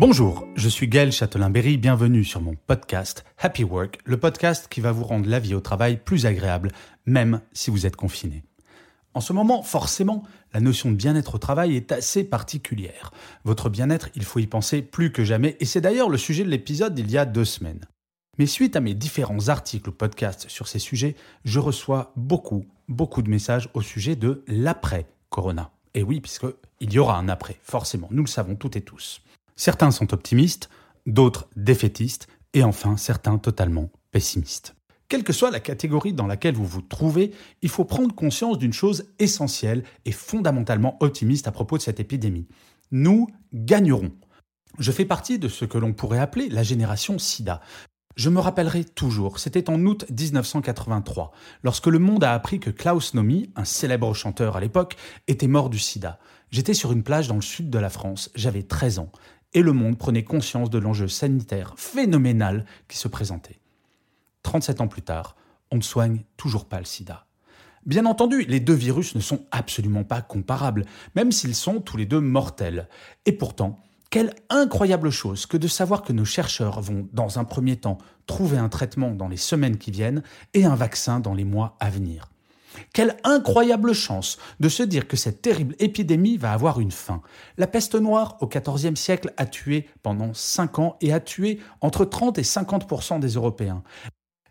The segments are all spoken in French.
Bonjour, je suis Gaël Châtelain-Berry, bienvenue sur mon podcast Happy Work, le podcast qui va vous rendre la vie au travail plus agréable, même si vous êtes confiné. En ce moment, forcément, la notion de bien-être au travail est assez particulière. Votre bien-être, il faut y penser plus que jamais, et c'est d'ailleurs le sujet de l'épisode d'il y a deux semaines. Mais suite à mes différents articles ou podcasts sur ces sujets, je reçois beaucoup, beaucoup de messages au sujet de l'après-corona. Et oui, puisqu'il y aura un après, forcément, nous le savons toutes et tous. Certains sont optimistes, d'autres défaitistes, et enfin certains totalement pessimistes. Quelle que soit la catégorie dans laquelle vous vous trouvez, il faut prendre conscience d'une chose essentielle et fondamentalement optimiste à propos de cette épidémie. Nous gagnerons. Je fais partie de ce que l'on pourrait appeler la génération sida. Je me rappellerai toujours, c'était en août 1983, lorsque le monde a appris que Klaus Nomi, un célèbre chanteur à l'époque, était mort du sida. J'étais sur une plage dans le sud de la France, j'avais 13 ans et le monde prenait conscience de l'enjeu sanitaire phénoménal qui se présentait. 37 ans plus tard, on ne soigne toujours pas le sida. Bien entendu, les deux virus ne sont absolument pas comparables, même s'ils sont tous les deux mortels. Et pourtant, quelle incroyable chose que de savoir que nos chercheurs vont, dans un premier temps, trouver un traitement dans les semaines qui viennent et un vaccin dans les mois à venir. Quelle incroyable chance de se dire que cette terrible épidémie va avoir une fin. La peste noire au XIVe siècle a tué pendant 5 ans et a tué entre 30 et 50% des Européens.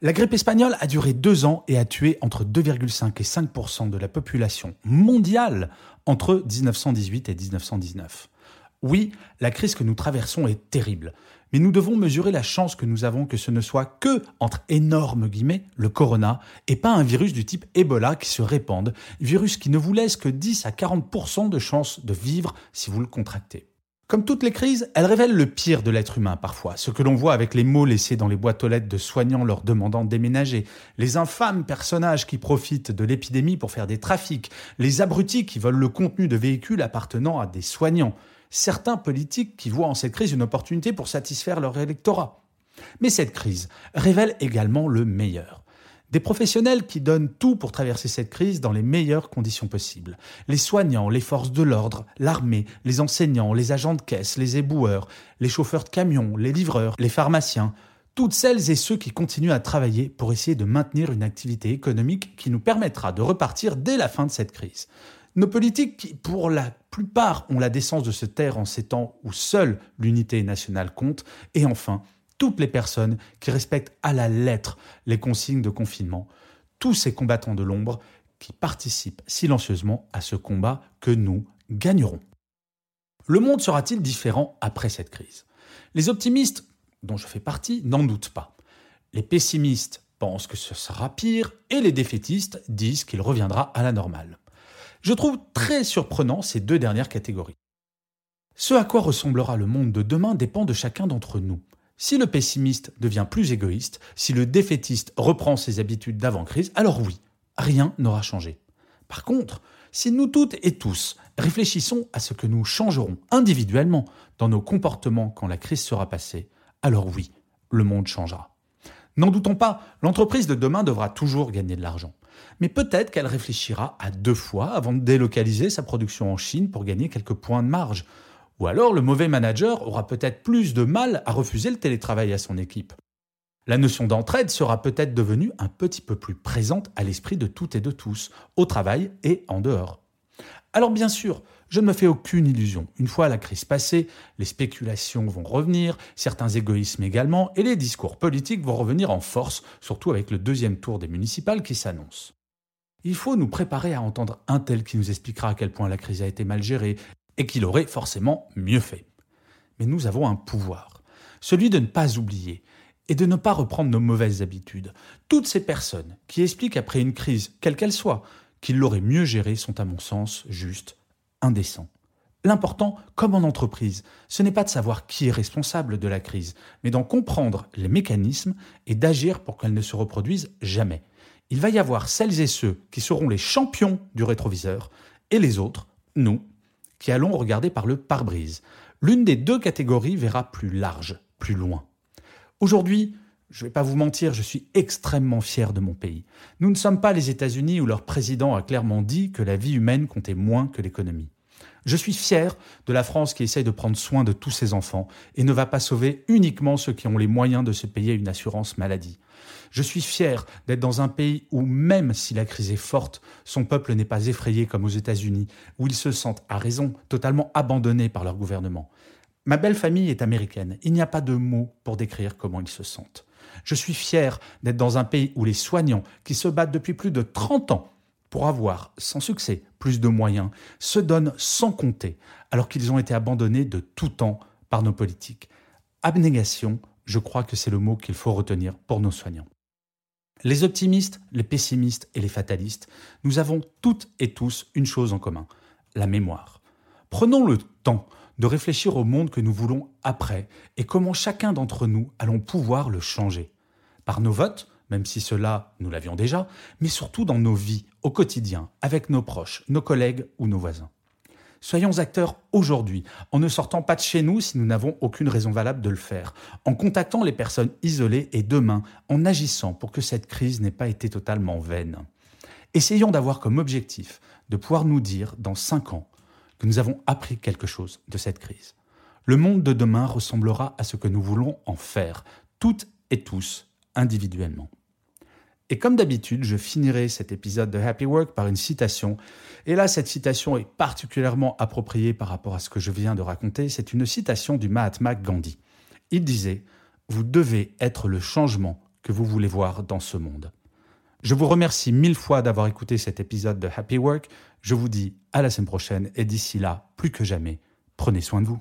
La grippe espagnole a duré 2 ans et a tué entre 2,5 et 5% de la population mondiale entre 1918 et 1919. Oui, la crise que nous traversons est terrible, mais nous devons mesurer la chance que nous avons que ce ne soit que, entre énormes guillemets, le corona, et pas un virus du type Ebola qui se répande, virus qui ne vous laisse que 10 à 40% de chances de vivre si vous le contractez. Comme toutes les crises, elles révèlent le pire de l'être humain parfois, ce que l'on voit avec les mots laissés dans les boîtes aux lettres de soignants leur demandant de déménager, les infâmes personnages qui profitent de l'épidémie pour faire des trafics, les abrutis qui volent le contenu de véhicules appartenant à des soignants, certains politiques qui voient en cette crise une opportunité pour satisfaire leur électorat. Mais cette crise révèle également le meilleur. Des professionnels qui donnent tout pour traverser cette crise dans les meilleures conditions possibles. Les soignants, les forces de l'ordre, l'armée, les enseignants, les agents de caisse, les éboueurs, les chauffeurs de camions, les livreurs, les pharmaciens, toutes celles et ceux qui continuent à travailler pour essayer de maintenir une activité économique qui nous permettra de repartir dès la fin de cette crise. Nos politiques, qui pour la plupart ont la décence de se taire en ces temps où seule l'unité nationale compte, et enfin, toutes les personnes qui respectent à la lettre les consignes de confinement, tous ces combattants de l'ombre qui participent silencieusement à ce combat que nous gagnerons. Le monde sera-t-il différent après cette crise? Les optimistes, dont je fais partie, n'en doutent pas. Les pessimistes pensent que ce sera pire et les défaitistes disent qu'il reviendra à la normale. Je trouve très surprenant ces deux dernières catégories. Ce à quoi ressemblera le monde de demain dépend de chacun d'entre nous. Si le pessimiste devient plus égoïste, si le défaitiste reprend ses habitudes d'avant-crise, alors oui, rien n'aura changé. Par contre, si nous toutes et tous réfléchissons à ce que nous changerons individuellement dans nos comportements quand la crise sera passée, alors oui, le monde changera. N'en doutons pas, l'entreprise de demain devra toujours gagner de l'argent mais peut-être qu'elle réfléchira à deux fois avant de délocaliser sa production en Chine pour gagner quelques points de marge. Ou alors le mauvais manager aura peut-être plus de mal à refuser le télétravail à son équipe. La notion d'entraide sera peut-être devenue un petit peu plus présente à l'esprit de toutes et de tous, au travail et en dehors. Alors bien sûr, je ne me fais aucune illusion. Une fois la crise passée, les spéculations vont revenir, certains égoïsmes également, et les discours politiques vont revenir en force, surtout avec le deuxième tour des municipales qui s'annonce. Il faut nous préparer à entendre un tel qui nous expliquera à quel point la crise a été mal gérée et qu'il aurait forcément mieux fait. Mais nous avons un pouvoir, celui de ne pas oublier. et de ne pas reprendre nos mauvaises habitudes. Toutes ces personnes qui expliquent après une crise, quelle qu'elle soit, qu'ils l'auraient mieux gérée sont à mon sens juste indécents. L'important, comme en entreprise, ce n'est pas de savoir qui est responsable de la crise, mais d'en comprendre les mécanismes et d'agir pour qu'elle ne se reproduise jamais. Il va y avoir celles et ceux qui seront les champions du rétroviseur et les autres, nous, qui allons regarder par le pare-brise. L'une des deux catégories verra plus large, plus loin. Aujourd'hui, je ne vais pas vous mentir, je suis extrêmement fier de mon pays. Nous ne sommes pas les États-Unis où leur président a clairement dit que la vie humaine comptait moins que l'économie. Je suis fier de la France qui essaye de prendre soin de tous ses enfants et ne va pas sauver uniquement ceux qui ont les moyens de se payer une assurance maladie. Je suis fier d'être dans un pays où, même si la crise est forte, son peuple n'est pas effrayé comme aux États-Unis, où ils se sentent, à raison, totalement abandonnés par leur gouvernement. Ma belle famille est américaine. Il n'y a pas de mots pour décrire comment ils se sentent. Je suis fier d'être dans un pays où les soignants, qui se battent depuis plus de 30 ans pour avoir, sans succès, plus de moyens, se donnent sans compter, alors qu'ils ont été abandonnés de tout temps par nos politiques. Abnégation, je crois que c'est le mot qu'il faut retenir pour nos soignants. Les optimistes, les pessimistes et les fatalistes, nous avons toutes et tous une chose en commun, la mémoire. Prenons le temps de réfléchir au monde que nous voulons après et comment chacun d'entre nous allons pouvoir le changer. Par nos votes, même si cela nous l'avions déjà, mais surtout dans nos vies, au quotidien, avec nos proches, nos collègues ou nos voisins. Soyons acteurs aujourd'hui, en ne sortant pas de chez nous si nous n'avons aucune raison valable de le faire, en contactant les personnes isolées et demain en agissant pour que cette crise n'ait pas été totalement vaine. Essayons d'avoir comme objectif de pouvoir nous dire dans cinq ans que nous avons appris quelque chose de cette crise. Le monde de demain ressemblera à ce que nous voulons en faire, toutes et tous, individuellement. Et comme d'habitude, je finirai cet épisode de Happy Work par une citation. Et là, cette citation est particulièrement appropriée par rapport à ce que je viens de raconter. C'est une citation du Mahatma Gandhi. Il disait, Vous devez être le changement que vous voulez voir dans ce monde. Je vous remercie mille fois d'avoir écouté cet épisode de Happy Work. Je vous dis à la semaine prochaine et d'ici là, plus que jamais, prenez soin de vous.